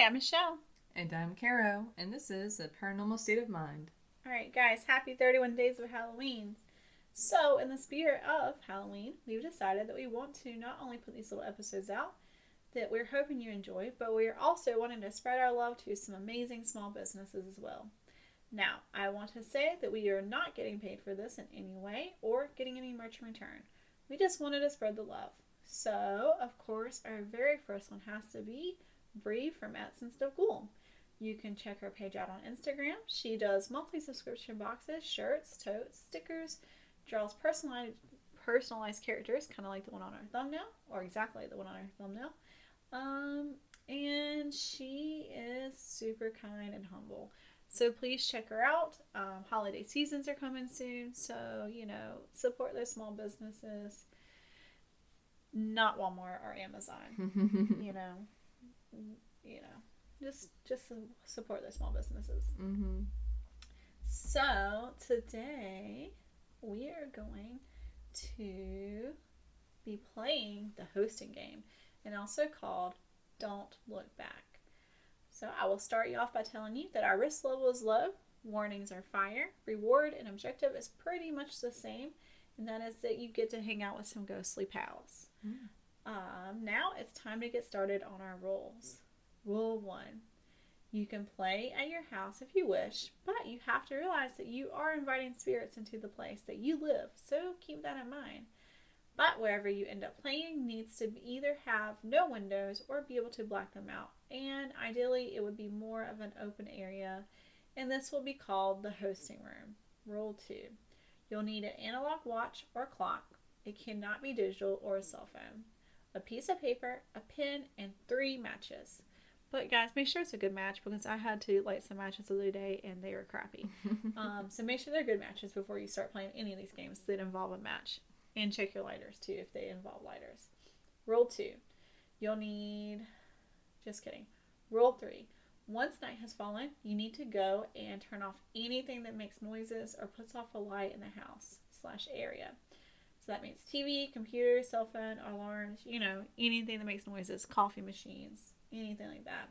Hi, I'm Michelle. And I'm Caro, and this is A Paranormal State of Mind. All right, guys, happy 31 days of Halloween. So, in the spirit of Halloween, we've decided that we want to not only put these little episodes out that we're hoping you enjoy, but we're also wanting to spread our love to some amazing small businesses as well. Now, I want to say that we are not getting paid for this in any way or getting any merch in return. We just wanted to spread the love. So, of course, our very first one has to be Bree from Sensitive Ghoul. You can check her page out on Instagram. She does monthly subscription boxes, shirts, totes, stickers, draws personalized personalized characters, kind of like the one on our thumbnail, or exactly the one on our thumbnail. Um, and she is super kind and humble. So please check her out. Um, holiday seasons are coming soon, so you know support those small businesses. Not Walmart or Amazon. you know, you know, just just support the small businesses. Mm-hmm. So today we are going to be playing the hosting game, and also called Don't Look Back. So I will start you off by telling you that our risk level is low, warnings are fire, reward and objective is pretty much the same, and that is that you get to hang out with some ghostly pals. Mm. Um, now it's time to get started on our rules. Rule one you can play at your house if you wish, but you have to realize that you are inviting spirits into the place that you live, so keep that in mind. But wherever you end up playing needs to either have no windows or be able to black them out, and ideally it would be more of an open area, and this will be called the hosting room. Rule 2 You'll need an analog watch or clock, it cannot be digital or a cell phone, a piece of paper, a pen, and three matches. But guys, make sure it's a good match because I had to light some matches the other day and they were crappy. um, so make sure they're good matches before you start playing any of these games that involve a match. And check your lighters too if they involve lighters. Rule two, you'll need. Just kidding. Rule three. Once night has fallen, you need to go and turn off anything that makes noises or puts off a light in the house slash area. So that means TV, computer, cell phone, alarms, you know, anything that makes noises, coffee machines, anything like that.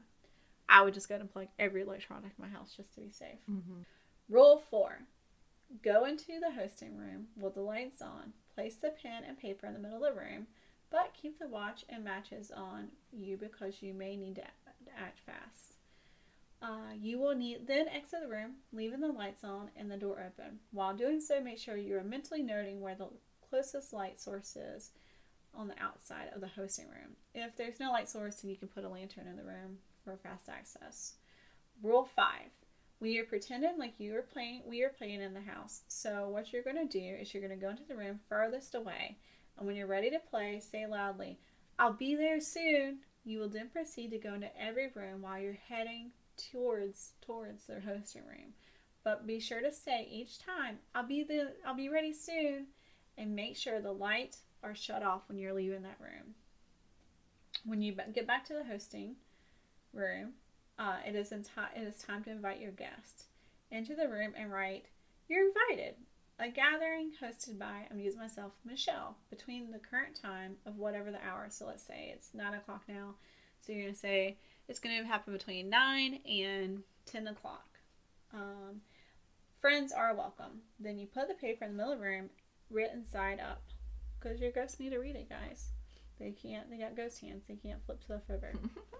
I would just go and plug every electronic in my house just to be safe. Mm-hmm. Rule four go into the hosting room with the lights on, place the pen and paper in the middle of the room, but keep the watch and matches on you because you may need to act fast. Uh, you will need then exit the room, leaving the lights on and the door open. While doing so, make sure you are mentally noting where the closest light source is on the outside of the hosting room. If there's no light source, then you can put a lantern in the room for fast access. Rule five. We are pretending like you are playing we are playing in the house. So what you're gonna do is you're gonna go into the room furthest away and when you're ready to play, say loudly, I'll be there soon. You will then proceed to go into every room while you're heading towards towards their hosting room. But be sure to say each time, I'll be the I'll be ready soon and make sure the lights are shut off when you're leaving that room. When you get back to the hosting room, uh, it is enti- it is time to invite your guests into the room and write "You're invited." A gathering hosted by I'm using myself Michelle between the current time of whatever the hour. So let's say it's nine o'clock now. So you're gonna say it's gonna happen between nine and ten o'clock. Um, friends are welcome. Then you put the paper in the middle of the room, written side up because your ghosts need to read it, guys. They can't. They got ghost hands. They can't flip stuff over.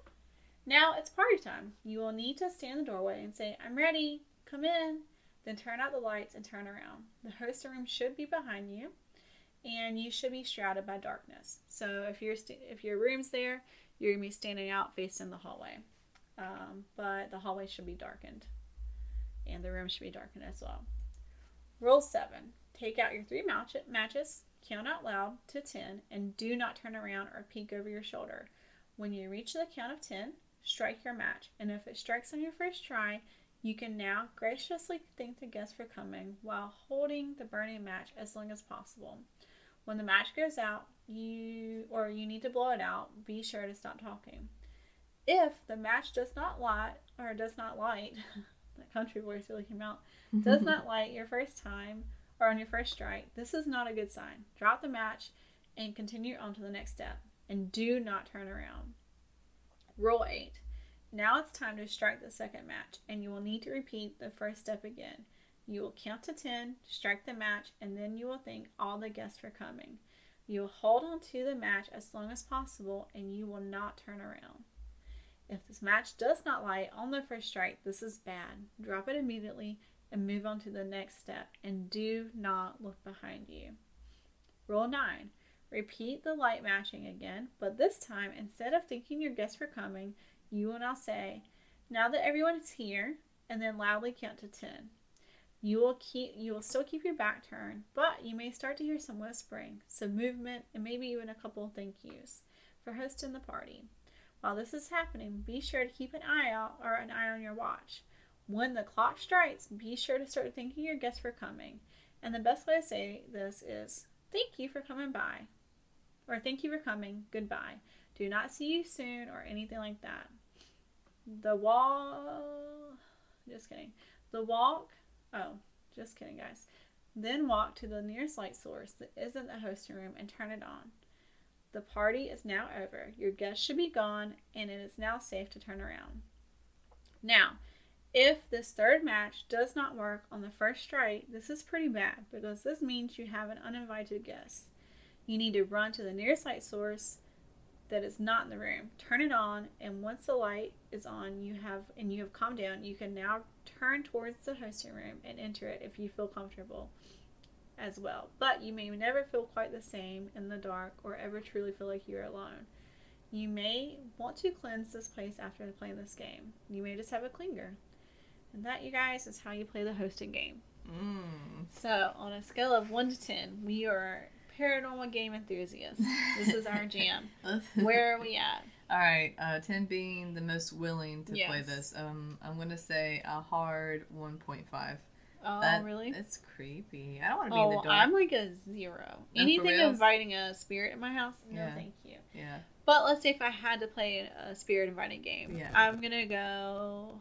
now it's party time. You will need to stand in the doorway and say, "I'm ready. Come in." Then turn out the lights and turn around. The host room should be behind you, and you should be shrouded by darkness. So if your st- if your room's there, you're gonna be standing out facing the hallway. Um, but the hallway should be darkened, and the room should be darkened as well. Rule seven: Take out your three match- matches Count out loud to 10 and do not turn around or peek over your shoulder. When you reach the count of 10, strike your match, and if it strikes on your first try, you can now graciously thank the guest for coming while holding the burning match as long as possible. When the match goes out, you or you need to blow it out, be sure to stop talking. If the match does not light or does not light, that country voice really came out, does not light your first time or on your first strike, this is not a good sign. Drop the match and continue on to the next step. And do not turn around. Rule 8. Now it's time to strike the second match, and you will need to repeat the first step again. You will count to 10, strike the match, and then you will thank all the guests for coming. You will hold on to the match as long as possible, and you will not turn around. If this match does not light on the first strike, this is bad. Drop it immediately and move on to the next step, and do not look behind you. Rule 9. Repeat the light matching again, but this time, instead of thanking your guests for coming, you will now say, Now that everyone is here, and then loudly count to 10. You will keep you will still keep your back turned, but you may start to hear some whispering, some movement, and maybe even a couple thank yous for hosting the party. While this is happening, be sure to keep an eye out or an eye on your watch. When the clock strikes, be sure to start thanking your guests for coming. And the best way to say this is thank you for coming by. Or thank you for coming, goodbye. Do not see you soon or anything like that. The wall just kidding. The walk Oh, just kidding, guys. Then walk to the nearest light source that isn't the hosting room and turn it on. The party is now over. Your guests should be gone, and it is now safe to turn around. Now, if this third match does not work on the first strike, this is pretty bad because this means you have an uninvited guest. You need to run to the nearest light source that is not in the room. Turn it on, and once the light is on, you have and you have calmed down, you can now turn towards the hosting room and enter it if you feel comfortable as well. But you may never feel quite the same in the dark or ever truly feel like you're alone. You may want to cleanse this place after playing this game. You may just have a clinger. And that, you guys, is how you play the hosting game. Mm. So, on a scale of 1 to 10, we are paranormal game enthusiasts. This is our jam. Where are we at? All right, uh, ten being the most willing to play this. Um, I'm gonna say a hard 1.5. Oh, That- really? It's creepy. I don't want to be in Oh, the dark. I'm like a zero. Oh, for Anything inviting a spirit in my house? No, Yeah. thank you. Yeah. But let's say if I had to play a spirit inviting game, Yeah. I'm gonna go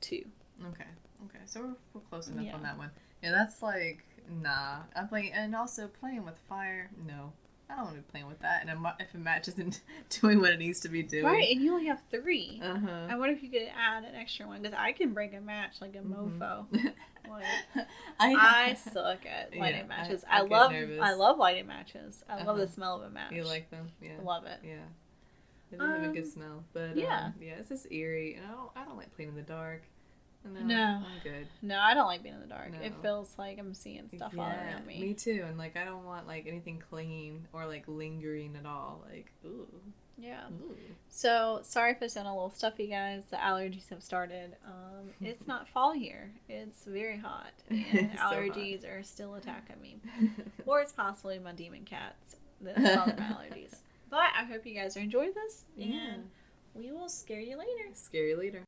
two. Okay. Okay. So we're, we're close enough Yeah. on that one. Yeah, that's like nah. I'm playing and also playing with fire. No, I don't want to be playing with that. And if a match isn't doing what it needs to be doing, Right, and you only have three. Uh huh. I wonder if you could add an extra one because I can break a match like a Mhm. mofo. Like, I I suck at lighting I- matches. I I, get love nervous. I love lighting matches. I love the Uh-huh. smell of a match. You like them? Yeah. I love it. Yeah. They do have a good Um, smell, but yeah. um, yeah, it's just eerie, and I don't, I don't like playing in the dark. No, No. I'm good. No, I don't like being in the dark. It feels like I'm seeing stuff all Yeah, around me. Me too, and like I don't want like anything clinging or like lingering at all. Like ooh, Yeah. ooh. So sorry if I sound a little stuffy, guys. The allergies have started. Um, it's not fall here. It's very hot, and so hot. allergies are still attacking me. Or it's possibly my demon cats that's causing my allergies. But I hope you guys are enjoying this, Yeah. and we will scare you later. Scare you leader.